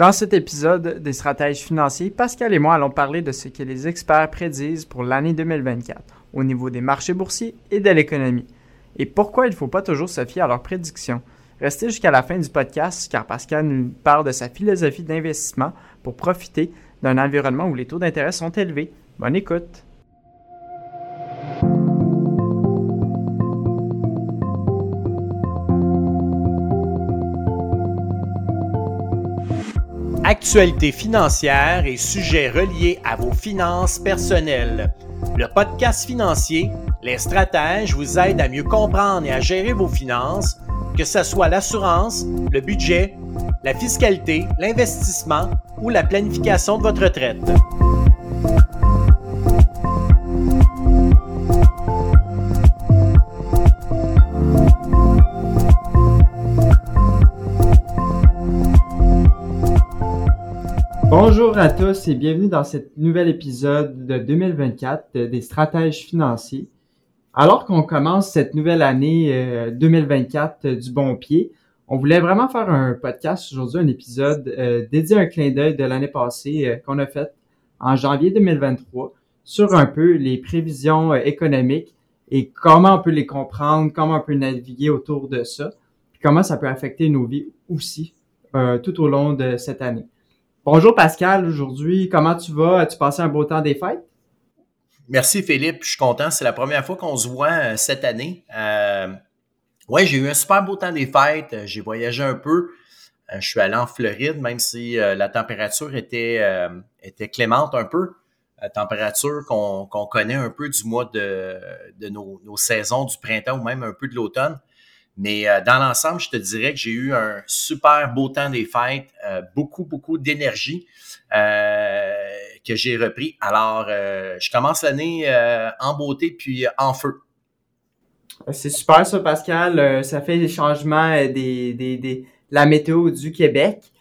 Dans cet épisode des stratèges financiers, Pascal et moi allons parler de ce que les experts prédisent pour l'année 2024 au niveau des marchés boursiers et de l'économie, et pourquoi il ne faut pas toujours se fier à leurs prédictions. Restez jusqu'à la fin du podcast car Pascal nous parle de sa philosophie d'investissement pour profiter d'un environnement où les taux d'intérêt sont élevés. Bonne écoute! Actualité financière et sujets reliés à vos finances personnelles. Le podcast financier, les stratèges vous aident à mieux comprendre et à gérer vos finances, que ce soit l'assurance, le budget, la fiscalité, l'investissement ou la planification de votre retraite. Bonjour à tous et bienvenue dans cet nouvel épisode de 2024 des stratèges financiers. Alors qu'on commence cette nouvelle année 2024 euh, du bon pied, on voulait vraiment faire un podcast aujourd'hui, un épisode euh, dédié à un clin d'œil de l'année passée euh, qu'on a fait en janvier 2023 sur un peu les prévisions économiques et comment on peut les comprendre, comment on peut naviguer autour de ça, puis comment ça peut affecter nos vies aussi tout au long de cette année. Bonjour Pascal, aujourd'hui, comment tu vas? As-tu passé un beau temps des fêtes? Merci Philippe, je suis content. C'est la première fois qu'on se voit euh, cette année. Euh, oui, j'ai eu un super beau temps des fêtes. J'ai voyagé un peu. Euh, je suis allé en Floride, même si la température était, était clémente un peu. Température qu'on connaît un peu du mois de, nos, saisons du printemps ou même un peu de l'automne. Mais euh, dans l'ensemble, je te dirais que j'ai eu un super beau temps des fêtes, euh, beaucoup, beaucoup d'énergie euh, que j'ai repris. Alors, je commence l'année en beauté puis en feu. C'est super ça, Pascal. ça fait des changements des, des, des, la météo du Québec.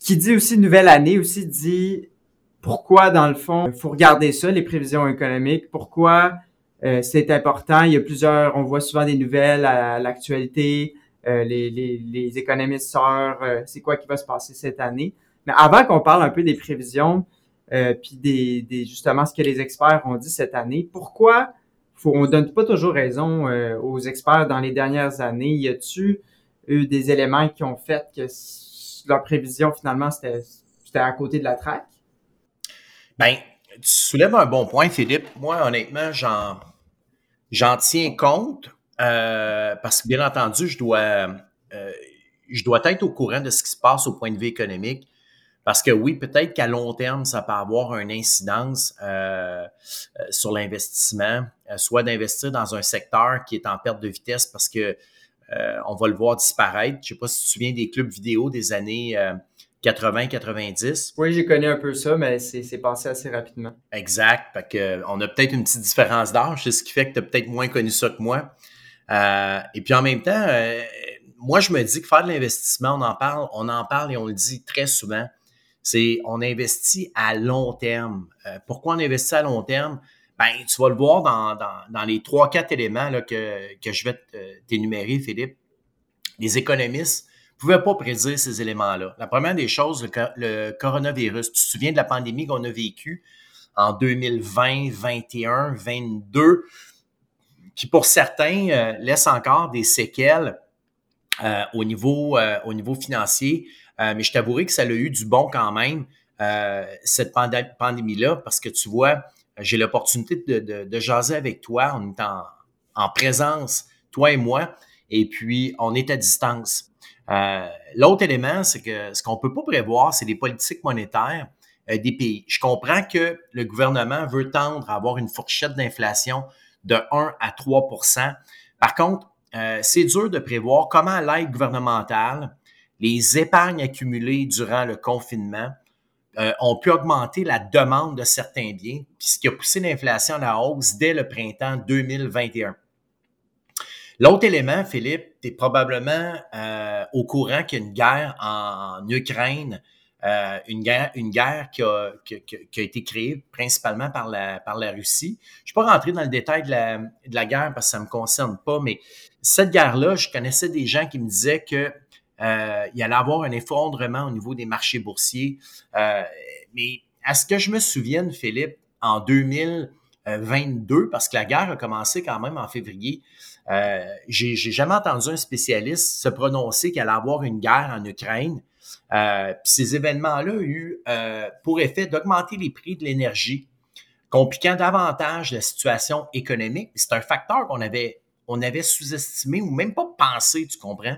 qui dit aussi nouvelle année, aussi dit pourquoi, dans le fond, il faut regarder ça, les prévisions économiques. Pourquoi euh, c'est important. Il y a plusieurs, on voit souvent des nouvelles à, l'actualité. Euh, les, les, les, économistes sortent, euh, c'est quoi qui va se passer cette année. Mais avant qu'on parle un peu des prévisions, puis des, des, justement ce que les experts ont dit cette année, pourquoi faut, on donne pas toujours raison aux experts dans les dernières années? Y a-tu eu des éléments qui ont fait que leur prévision finalement c'était à côté de la traque? Ben, tu soulèves un bon point, Philippe. Moi, honnêtement, j'en J'en tiens compte euh, parce que, bien entendu, je dois, euh, je dois être au courant de ce qui se passe au point de vue économique. Parce que oui, peut-être qu'à long terme, ça peut avoir une incidence euh, sur l'investissement, soit d'investir dans un secteur qui est en perte de vitesse parce que on va le voir disparaître. Je ne sais pas si tu te souviens des clubs vidéo des années 80-90. Oui, j'ai connu un peu ça, mais c'est passé assez rapidement. Exact. Fait que, on a peut-être une petite différence d'âge, c'est ce qui fait que tu as peut-être moins connu ça que moi. Euh, et puis en même temps, euh, moi, je me dis que faire de l'investissement, on en parle, on en parle et on le dit très souvent. C'est on investit à long terme. Euh, pourquoi on investit à long terme? Ben, tu vas le voir dans, dans, dans les trois, quatre éléments là, que, que je vais t'énumérer, Philippe. Les économistes pouvait pas prédire ces éléments-là. La première des choses, le, coronavirus. Tu te souviens de la pandémie qu'on a vécue en 2020, 2021, 2022, qui pour certains euh, laisse encore des séquelles euh, au, niveau, euh, au niveau financier. mais je t'avouerai que ça a eu du bon quand même, cette pandémie-là, parce que tu vois, j'ai l'opportunité de, de, jaser avec toi. On est en, en présence, toi et moi, et puis on est à distance. Euh, l'autre élément, c'est que ce qu'on peut pas prévoir, c'est les politiques monétaires euh, des pays. Je comprends que le gouvernement veut tendre à avoir une fourchette d'inflation de 1 à 3% Par contre, euh, c'est dur de prévoir comment l'aide gouvernementale, les épargnes accumulées durant le confinement, ont pu augmenter la demande de certains biens, puis ce qui a poussé l'inflation à la hausse dès le printemps 2021. L'autre élément, Philippe, tu probablement euh, au courant qu'il y a une guerre en, Ukraine, euh, une guerre, une guerre qui a, été créée principalement par la, par la Russie. Je ne suis pas rentré dans le détail de la, de la guerre parce que ça ne me concerne pas, mais cette guerre-là, je connaissais des gens qui me disaient que euh, il allait avoir un effondrement au niveau des marchés boursiers. Euh, mais à ce que je me souvienne, Philippe, en 2022, parce que la guerre a commencé quand même en février, euh, j'ai jamais entendu un spécialiste se prononcer qu'il allait avoir une guerre en Ukraine. Euh, ces événements-là ont eu euh, pour effet d'augmenter les prix de l'énergie, compliquant davantage la situation économique. C'est un facteur qu'on avait, on avait sous-estimé ou même pas pensé, tu comprends?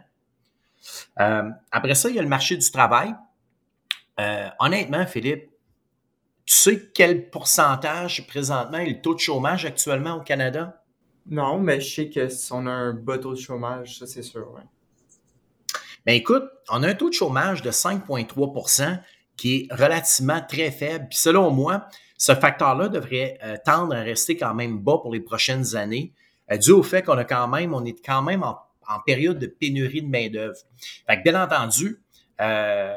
Après ça, il y a le marché du travail. Honnêtement, Philippe, tu sais quel pourcentage présentement est le taux de chômage actuellement au Canada? Non, mais je sais que si on a un bas taux de chômage, ça c'est sûr, oui. Ben écoute, on a un taux de chômage de 5,3% qui est relativement très faible. Puis selon moi, ce facteur-là devrait euh, tendre à rester quand même bas pour les prochaines années, dû au fait qu'on a quand même, on est quand même en période de pénurie de main-d'œuvre. Fait que, bien entendu, euh,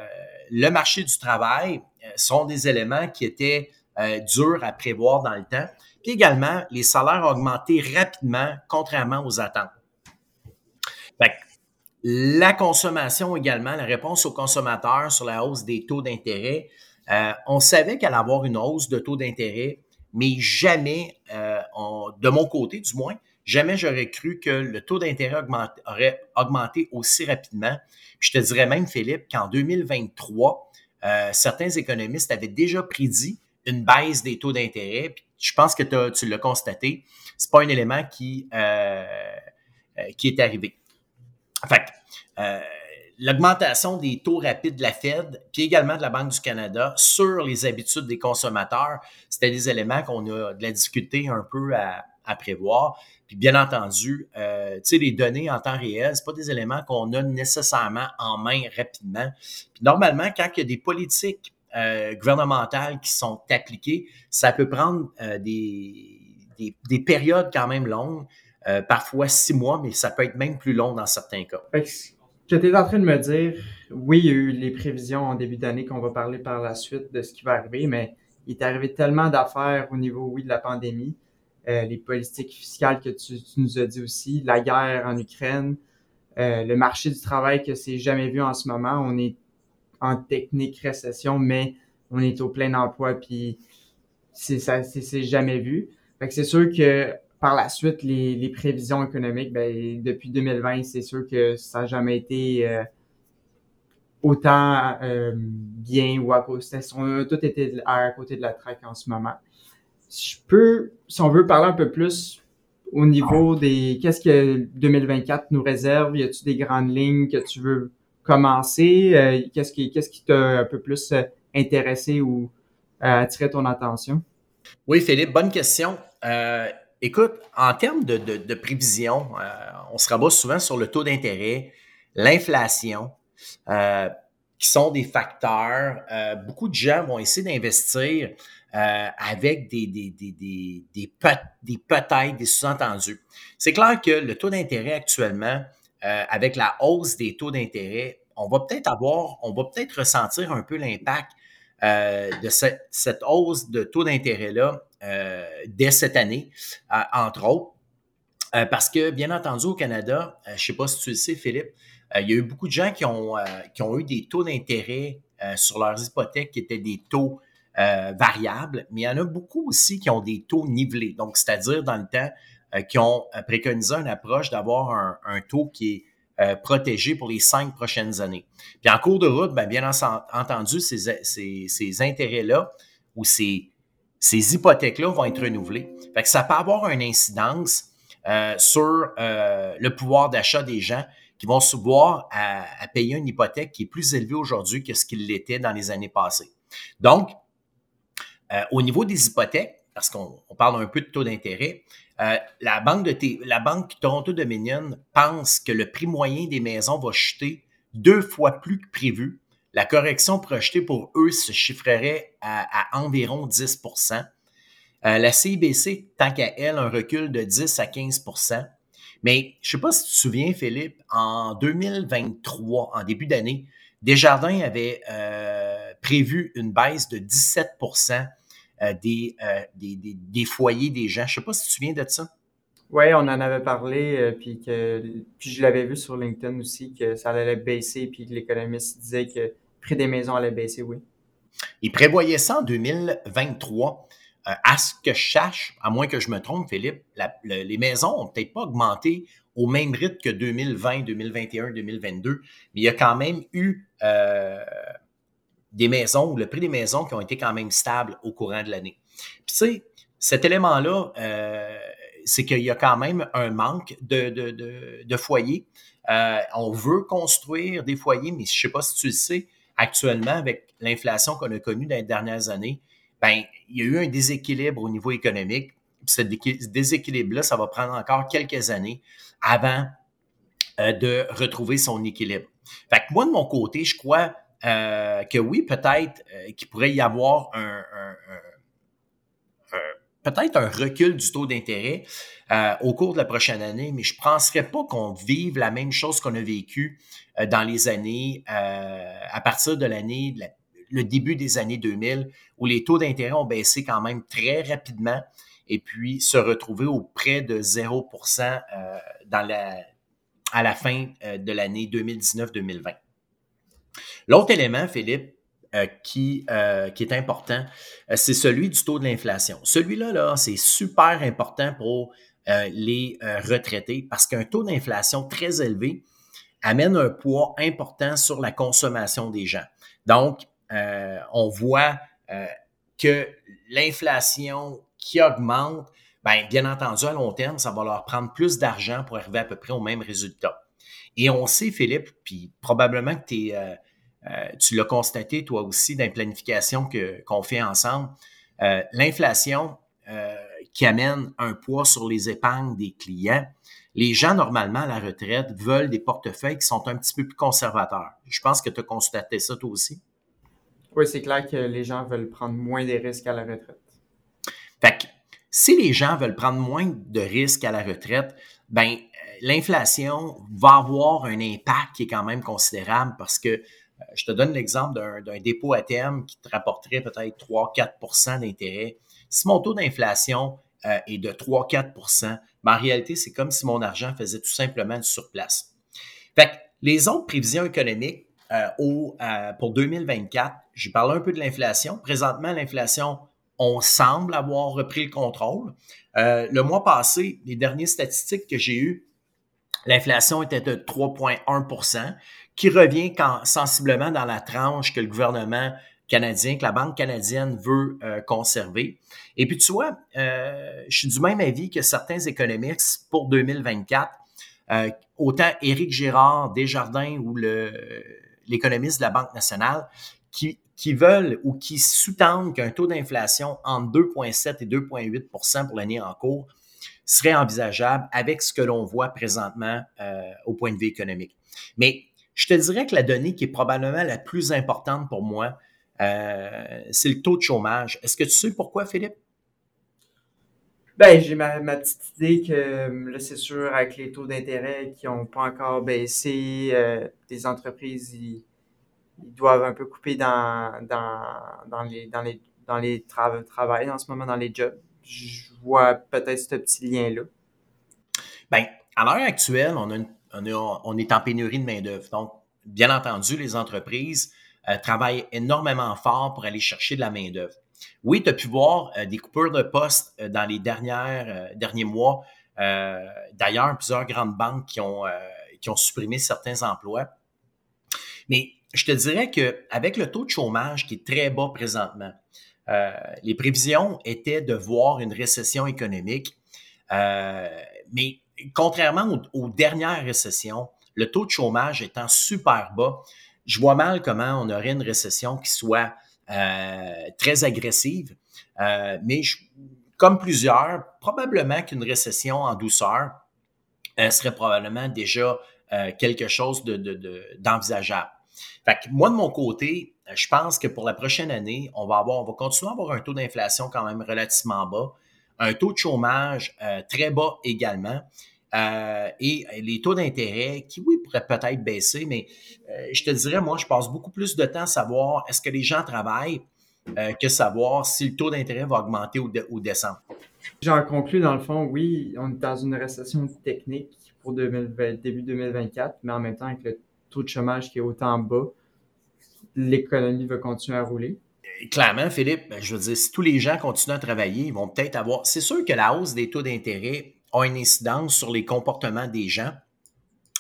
le marché du travail euh, sont des éléments qui étaient euh, durs à prévoir dans le temps. Également, les salaires ont augmenté rapidement, contrairement aux attentes. La consommation également, la réponse aux consommateurs sur la hausse des taux d'intérêt. on savait qu'elle allait avoir une hausse de taux d'intérêt, mais jamais, de mon côté du moins, Jamais j'aurais cru que le taux d'intérêt aurait augmenté aussi rapidement. je te dirais même, Philippe, qu'en 2023, euh, certains économistes avaient déjà prédit une baisse des taux d'intérêt. Je pense que tu l'as constaté. C'est pas un élément qui, euh, euh, qui est arrivé. Fait l'augmentation des taux rapides de la Fed, puis également de la Banque du Canada sur les habitudes des consommateurs, c'était des éléments qu'on a de la difficulté un peu à, prévoir. Puis bien entendu, euh, tu sais, les données en temps réel, c'est pas des éléments qu'on a nécessairement en main rapidement. Puis normalement, quand il y a des politiques euh, gouvernementales qui sont appliquées, ça peut prendre euh, des, des, des, périodes quand même longues, euh, parfois six mois, mais ça peut être même plus long dans certains cas. Tu étais en train de me dire, oui, il y a eu les prévisions en début d'année qu'on va parler par la suite de ce qui va arriver, mais il est arrivé tellement d'affaires au niveau, oui, de la pandémie. Les politiques fiscales que tu, nous as dit aussi, la guerre en Ukraine, le marché du travail que c'est jamais vu en ce moment. On est en technique récession, mais on est au plein emploi, puis c'est ça, c'est jamais vu. Fait que c'est sûr que par la suite, les, les prévisions économiques, ben, depuis 2020, c'est sûr que ça n'a jamais été euh, autant bien ou à cause. On a tout été à côté de la traque en ce moment je peux, si on veut parler un peu plus au niveau des qu'est-ce que 2024 nous réserve, y a-tu des grandes lignes que tu veux commencer, euh, qu'est-ce qui qu'est-ce qui t'a un peu plus euh, intéressé ou euh, attiré ton attention? Oui, Philippe, bonne question. écoute, en termes de, de, prévision, on se rabat souvent sur le taux d'intérêt, l'inflation, qui sont des facteurs. beaucoup de gens vont essayer d'investir avec des, des, des, des, des, des peut-être, des sous-entendus. C'est clair que le taux d'intérêt actuellement, euh, avec la hausse des taux d'intérêt, on va peut-être avoir, on va peut-être ressentir un peu l'impact euh, de cette, hausse de taux d'intérêt-là euh, dès cette année, entre autres. Parce que, bien entendu, au Canada, je ne sais pas si tu le sais, Philippe, il y a eu beaucoup de gens qui ont, eu des taux d'intérêt sur leurs hypothèques qui étaient des taux variables, mais il y en a beaucoup aussi qui ont des taux nivelés. Donc, c'est-à-dire dans le temps, qui ont euh, préconisé une approche d'avoir un, taux qui est protégé pour les cinq prochaines années. Puis en cours de route, bien, bien entendu, ces, ces, ces intérêts-là ou ces, ces hypothèques-là vont être renouvelées. Fait que ça peut avoir une incidence sur le pouvoir d'achat des gens qui vont se voir à, à, payer une hypothèque qui est plus élevée aujourd'hui que ce qu'il l'était dans les années passées. Donc, euh, au niveau des hypothèques, parce qu'on parle un peu de taux d'intérêt, euh, la, banque de la Banque Toronto Dominion pense que le prix moyen des maisons va chuter deux fois plus que prévu. La correction projetée pour eux se chiffrerait à, environ 10% euh, La CIBC, tant qu'à elle, un recul de 10 à 15% Mais je ne sais pas si tu te souviens, Philippe, en 2023, en début d'année, Desjardins avait euh, prévu une baisse de 17 euh, euh, des, des, des, foyers des gens. Je ne sais pas si tu te souviens de ça. Oui, on en avait parlé, euh, puis que puis je l'avais vu sur LinkedIn aussi que ça allait baisser, puis l'économiste disait que le prix des maisons allait baisser, oui. Il prévoyait ça en 2023. Euh, à ce que je sache, à moins que je me trompe, Philippe, les maisons ont peut-être pas augmenté au même rythme que 2020, 2021, 2022, mais il y a quand même eu euh, des maisons, le prix des maisons qui ont été quand même stables au courant de l'année. Puis tu sais, cet élément-là, euh, c'est qu'il y a quand même un manque de, de, foyers. on veut construire des foyers, mais je ne sais pas si tu le sais, actuellement, avec l'inflation qu'on a connue dans les dernières années, ben, il y a eu un déséquilibre au niveau économique. Ce déséquilibre-là, ça va prendre encore quelques années avant euh, de retrouver son équilibre. Fait que moi, de mon côté, je crois euh, que oui, peut-être euh, qu'il pourrait y avoir un, peut-être un recul du taux d'intérêt au cours de la prochaine année, mais je ne penserais pas qu'on vive la même chose qu'on a vécu dans les années, à partir de l'année, le début des années 2000, où les taux d'intérêt ont baissé quand même très rapidement et puis se retrouver auprès de 0% euh, dans la, à la fin euh, de l'année 2019-2020. L'autre élément, Philippe, euh, qui, qui est important, c'est celui du taux de l'inflation. Celui-là, là, c'est super important pour les retraités parce qu'un taux d'inflation très élevé amène un poids important sur la consommation des gens. Donc, on voit que l'inflation qui augmente, bien, bien entendu, à long terme, ça va leur prendre plus d'argent pour arriver à peu près au même résultat. Et on sait, Philippe, puis probablement que euh, euh, tu l'as constaté toi aussi dans la planification que, qu'on fait ensemble, euh, l'inflation qui amène un poids sur les épargnes des clients, les gens, normalement, à la retraite, veulent des portefeuilles qui sont un petit peu plus conservateurs. Je pense que tu as constaté ça toi aussi. Oui, c'est clair que les gens veulent prendre moins des risques à la retraite. Fait que si les gens veulent prendre moins de risques à la retraite, ben l'inflation va avoir un impact qui est quand même considérable parce que euh, je te donne l'exemple d'un dépôt à terme qui te rapporterait peut-être 3-4% d'intérêt. Si mon taux d'inflation euh, est de 3-4% ben, en réalité, c'est comme si mon argent faisait tout simplement du surplace. Fait que les autres prévisions économiques euh, au, pour 2024, j'ai parlé un peu de l'inflation. Présentement, l'inflation on semble avoir repris le contrôle. Euh, le mois passé, les dernières statistiques que j'ai eues, l'inflation était de 3,1% qui revient quand, sensiblement dans la tranche que le gouvernement canadien, que la Banque canadienne veut euh, conserver. Et puis, tu vois, euh, je suis du même avis que certains économistes pour 2024. autant Éric Girard, Desjardins ou l'économiste de la Banque nationale, qui, qui veulent ou qui sous-tendent qu'un taux d'inflation entre 2,7 et 2,8% pour l'année en cours serait envisageable avec ce que l'on voit présentement euh, au point de vue économique. Mais je te dirais que la donnée qui est probablement la plus importante pour moi, euh, c'est le taux de chômage. Est-ce que tu sais pourquoi, Philippe? Ben, j'ai ma, petite idée que là, c'est sûr, avec les taux d'intérêt qui n'ont pas encore baissé, euh, entreprises, ils, doivent un peu couper dans, dans, les, dans les, dans les travails en ce moment, dans les jobs. Je vois peut-être ce petit lien-là. Bien, à l'heure actuelle, on, est en pénurie de main-d'œuvre. Donc, bien entendu, les entreprises euh, travaillent énormément fort pour aller chercher de la main-d'œuvre. Oui, tu as pu voir euh, des coupures de postes euh, dans les dernières, derniers mois. D'ailleurs, plusieurs grandes banques qui ont, qui ont supprimé certains emplois. Mais je te dirais qu'avec le taux de chômage qui est très bas présentement, euh, les prévisions étaient de voir une récession économique, euh, mais contrairement aux, dernières récessions, le taux de chômage étant super bas, je vois mal comment on aurait une récession qui soit euh, très agressive, mais comme plusieurs, probablement qu'une récession en douceur serait probablement déjà quelque chose d'envisageable. Fait que moi, de mon côté, euh, je pense que pour la prochaine année, on va avoir, on va continuer à avoir un taux d'inflation quand même relativement bas, un taux de chômage euh, très bas également. Euh, et les taux d'intérêt qui, oui, pourraient peut-être baisser, mais je te dirais, moi, je passe beaucoup plus de temps à savoir est-ce que les gens travaillent que savoir si le taux d'intérêt va augmenter ou, descendre. J'en conclus, dans le fond, oui, on est dans une récession technique pour 2020, début 2024, mais en même temps, avec le taux de chômage qui est autant bas, l'économie va continuer à rouler. Clairement, Philippe, ben, je veux dire, si tous les gens continuent à travailler, ils vont peut-être avoir. C'est sûr que la hausse des taux d'intérêt a une incidence sur les comportements des gens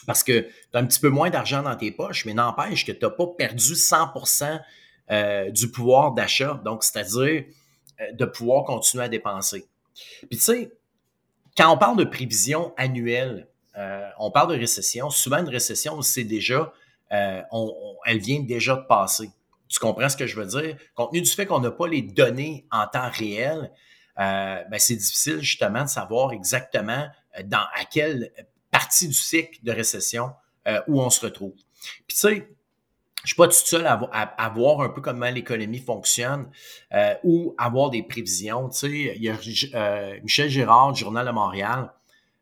parce que tu as un petit peu moins d'argent dans tes poches, mais n'empêche que tu n'as pas perdu 100% euh, du pouvoir d'achat, donc c'est-à-dire euh, de pouvoir continuer à dépenser. Puis tu sais, quand on parle de prévision annuelle, euh, on parle de récession. Souvent, une récession, c'est déjà, elle vient déjà de passer. Tu comprends ce que je veux dire? Compte tenu du fait qu'on n'a pas les données en temps réel, ben, c'est difficile justement de savoir exactement dans à quelle partie du cycle de récession où on se retrouve. Puis tu sais, je suis pas tout seul à, voir un peu comment l'économie fonctionne euh, ou avoir des prévisions. Tu sais, il y a euh, Michel Girard Journal de Montréal.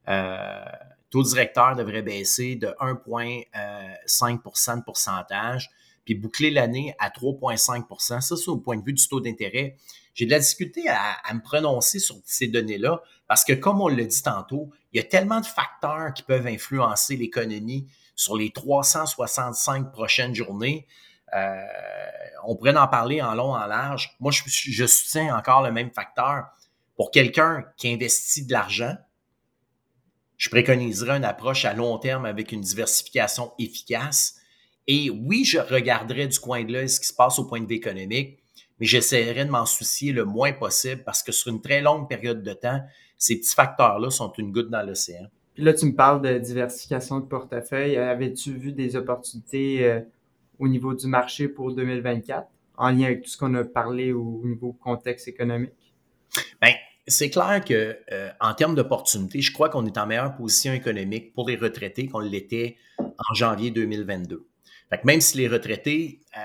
Euh, taux directeur devrait baisser de 1,5 de pourcentage, puis boucler l'année à 3,5% Ça, c'est au point de vue du taux d'intérêt. J'ai de la difficulté à, me prononcer sur ces données-là parce que, comme on l'a dit tantôt, il y a tellement de facteurs qui peuvent influencer l'économie sur les 365 prochaines journées. Euh, on pourrait en parler en long, en large. Moi, je soutiens encore le même facteur. Pour quelqu'un qui investit de l'argent, je préconiserais une approche à long terme avec une diversification efficace. Et oui, je regarderais du coin de l'œil ce qui se passe au point de vue économique, mais j'essaierai de m'en soucier le moins possible parce que sur une très longue période de temps, ces petits facteurs-là sont une goutte dans l'océan. Puis là, tu me parles de diversification de portefeuille. Avais-tu vu des opportunités euh, au niveau du marché pour 2024 en lien avec tout ce qu'on a parlé au, niveau contexte économique? Bien, c'est clair que euh, en termes d'opportunités, je crois qu'on est en meilleure position économique pour les retraités qu'on l'était en janvier 2022. Fait que même si les retraités euh,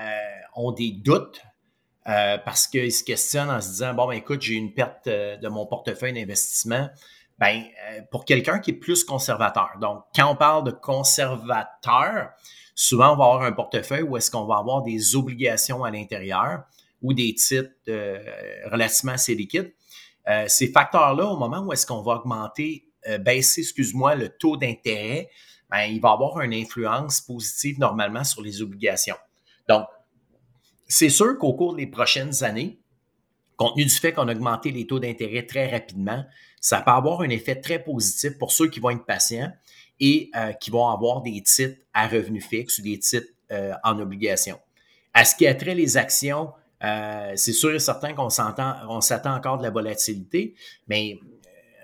ont des doutes parce qu'ils se questionnent en se disant bon ben écoute j'ai une perte de mon portefeuille d'investissement, ben, euh, pour quelqu'un qui est plus conservateur. Donc, quand on parle de conservateur, souvent on va avoir un portefeuille où est-ce qu'on va avoir des obligations à l'intérieur ou des titres euh, relativement assez liquides. Euh, ces facteurs-là, au moment où est-ce qu'on va augmenter, baisser, excuse-moi, le taux d'intérêt, ben, il va avoir une influence positive normalement sur les obligations. Donc, c'est sûr qu'au cours des prochaines années, compte tenu du fait qu'on a augmenté les taux d'intérêt très rapidement, ça peut avoir un effet très positif pour ceux qui vont être patients et euh, qui vont avoir des titres à revenus fixes ou des titres euh, en obligation. À ce qui a trait les actions, euh, c'est sûr et certain qu'on s'entend, on s'attend encore de la volatilité, mais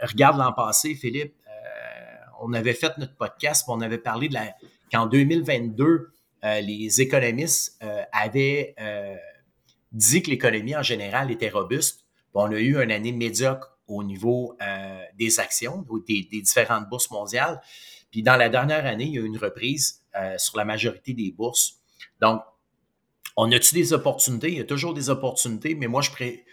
regarde l'an passé, Philippe, on avait fait notre podcast, on avait parlé de la qu'en 2022, les économistes avaient dit que l'économie en général était robuste. on a eu une année médiocre au niveau euh, des actions, des, des, différentes bourses mondiales. Puis dans la dernière année, il y a eu une reprise euh, sur la majorité des bourses. Donc, on a-tu des opportunités? Il y a toujours des opportunités, mais moi, je, pré,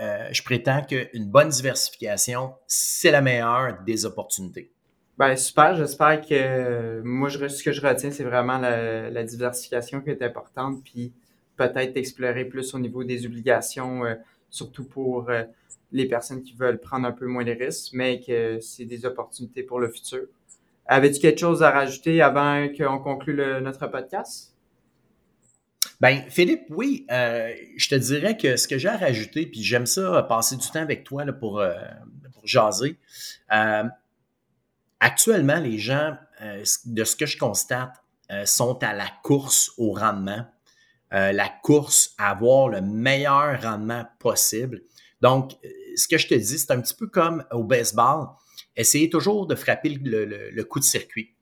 euh, je prétends qu'une bonne diversification, c'est la meilleure des opportunités. Ben, super. J'espère que moi, je, ce que je retiens, c'est vraiment la, diversification qui est importante, puis peut-être explorer plus au niveau des obligations, surtout pour les personnes qui veulent prendre un peu moins de risques, mais que c'est des opportunités pour le futur. Avais-tu quelque chose à rajouter avant qu'on conclue notre podcast? Ben, Philippe, oui, euh, je te dirais que ce que j'ai à rajouter, puis j'aime ça passer du temps avec toi là, pour, euh, pour jaser. Euh, actuellement, les gens, de ce que je constate, sont à la course au rendement, la course à avoir le meilleur rendement possible. Donc, ce que je te dis, c'est un petit peu comme au baseball. Essayez toujours de frapper le, coup de circuit.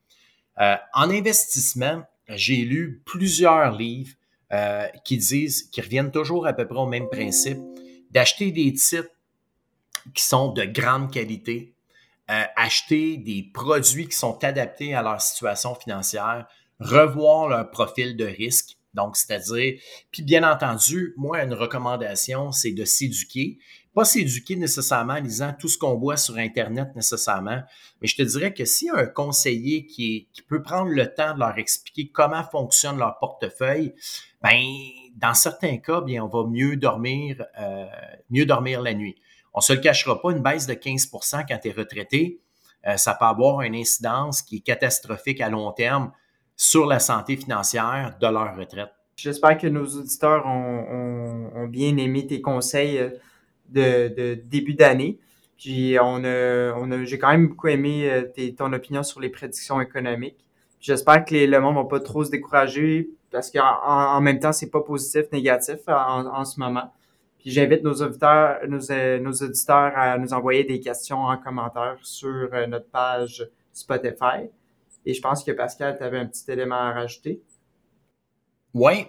Euh, en investissement, j'ai lu plusieurs livres euh, qui disent, qui reviennent toujours à peu près au même principe, d'acheter des titres qui sont de grande qualité, euh, acheter des produits qui sont adaptés à leur situation financière, revoir leur profil de risque. Donc, c'est-à-dire, puis bien entendu, moi, une recommandation, c'est de s'éduquer pas s'éduquer nécessairement en lisant tout ce qu'on voit sur Internet nécessairement, mais je te dirais que a un conseiller qui, qui peut prendre le temps de leur expliquer comment fonctionne leur portefeuille, ben dans certains cas, bien on va mieux dormir, euh, mieux dormir la nuit. on se le cachera pas, une baisse de 15% quand tu es retraité, euh, ça peut avoir une incidence qui est catastrophique à long terme sur la santé financière de leur retraite. J'espère que nos auditeurs ont, bien aimé tes conseils euh, de, début d'année. Puis on a, j'ai quand même beaucoup aimé euh, ton opinion sur les prédictions économiques. J'espère que le monde va pas trop se décourager parce qu'en en même temps, c'est pas positif, négatif en ce moment. Puis j'invite nos auditeurs, euh, nos, auditeurs à nous envoyer des questions en commentaire sur euh, notre page Spotify. Et je pense que Pascal, tu avais un petit élément à rajouter. Oui.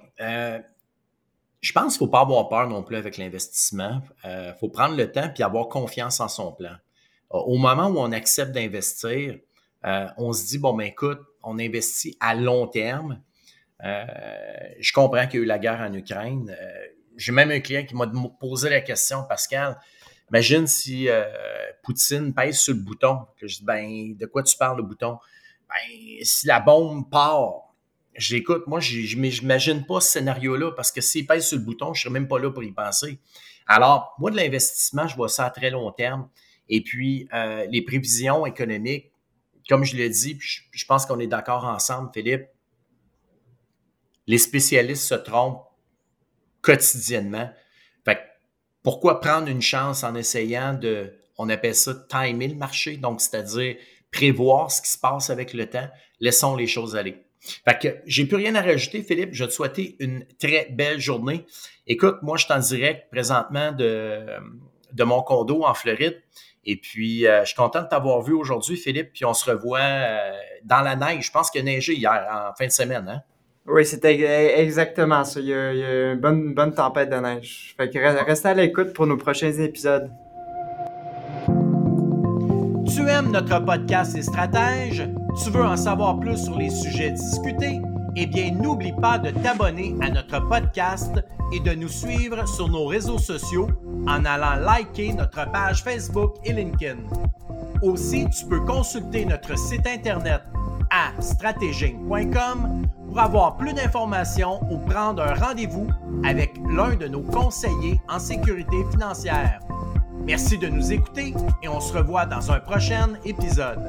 Je pense qu'il ne faut pas avoir peur non plus avec l'investissement. Il faut prendre le temps et avoir confiance en son plan. Au moment où on accepte d'investir, on se dit, bon, ben écoute, on investit à long terme. je comprends qu'il y a eu la guerre en Ukraine j'ai même un client qui m'a posé la question, Pascal, imagine si euh, Poutine pèse sur le bouton. Que je dis, ben, de quoi tu parles, le bouton? Ben, si la bombe part, j'écoute, moi, je n'imagine pas ce scénario-là parce que s'il pèse sur le bouton, je ne serais même pas là pour y penser. Alors, moi, de l'investissement, je vois ça à très long terme. Et puis, euh, les prévisions économiques, comme je l'ai dit, je pense qu'on est d'accord ensemble, Philippe, les spécialistes se trompent quotidiennement. Fait pourquoi prendre une chance en essayant de, on appelle ça timer le marché, donc c'est-à-dire prévoir ce qui se passe avec le temps, laissons les choses aller. Fait que j'ai plus rien à rajouter, Philippe. Je te souhaiter une très belle journée. Écoute, moi, je suis en direct présentement de, de mon condo en Floride. Et puis, euh, je suis content de t'avoir vu aujourd'hui, Philippe. Puis on se revoit euh, dans la neige. Je pense qu'il a neigé hier, en fin de semaine. Hein? Oui, c'était exactement ça. Il y, a, une bonne, bonne tempête de neige. Fait que restez à l'écoute pour nos prochains épisodes. Tu aimes notre podcast et stratèges? Tu veux en savoir plus sur les sujets discutés? Eh bien, n'oublie pas de t'abonner à notre podcast et de nous suivre sur nos réseaux sociaux en allant liker notre page Facebook et LinkedIn. Aussi, tu peux consulter notre site internet à stratéging.com pour avoir plus d'informations ou prendre un rendez-vous avec l'un de nos conseillers en sécurité financière. Merci de nous écouter et on se revoit dans un prochain épisode.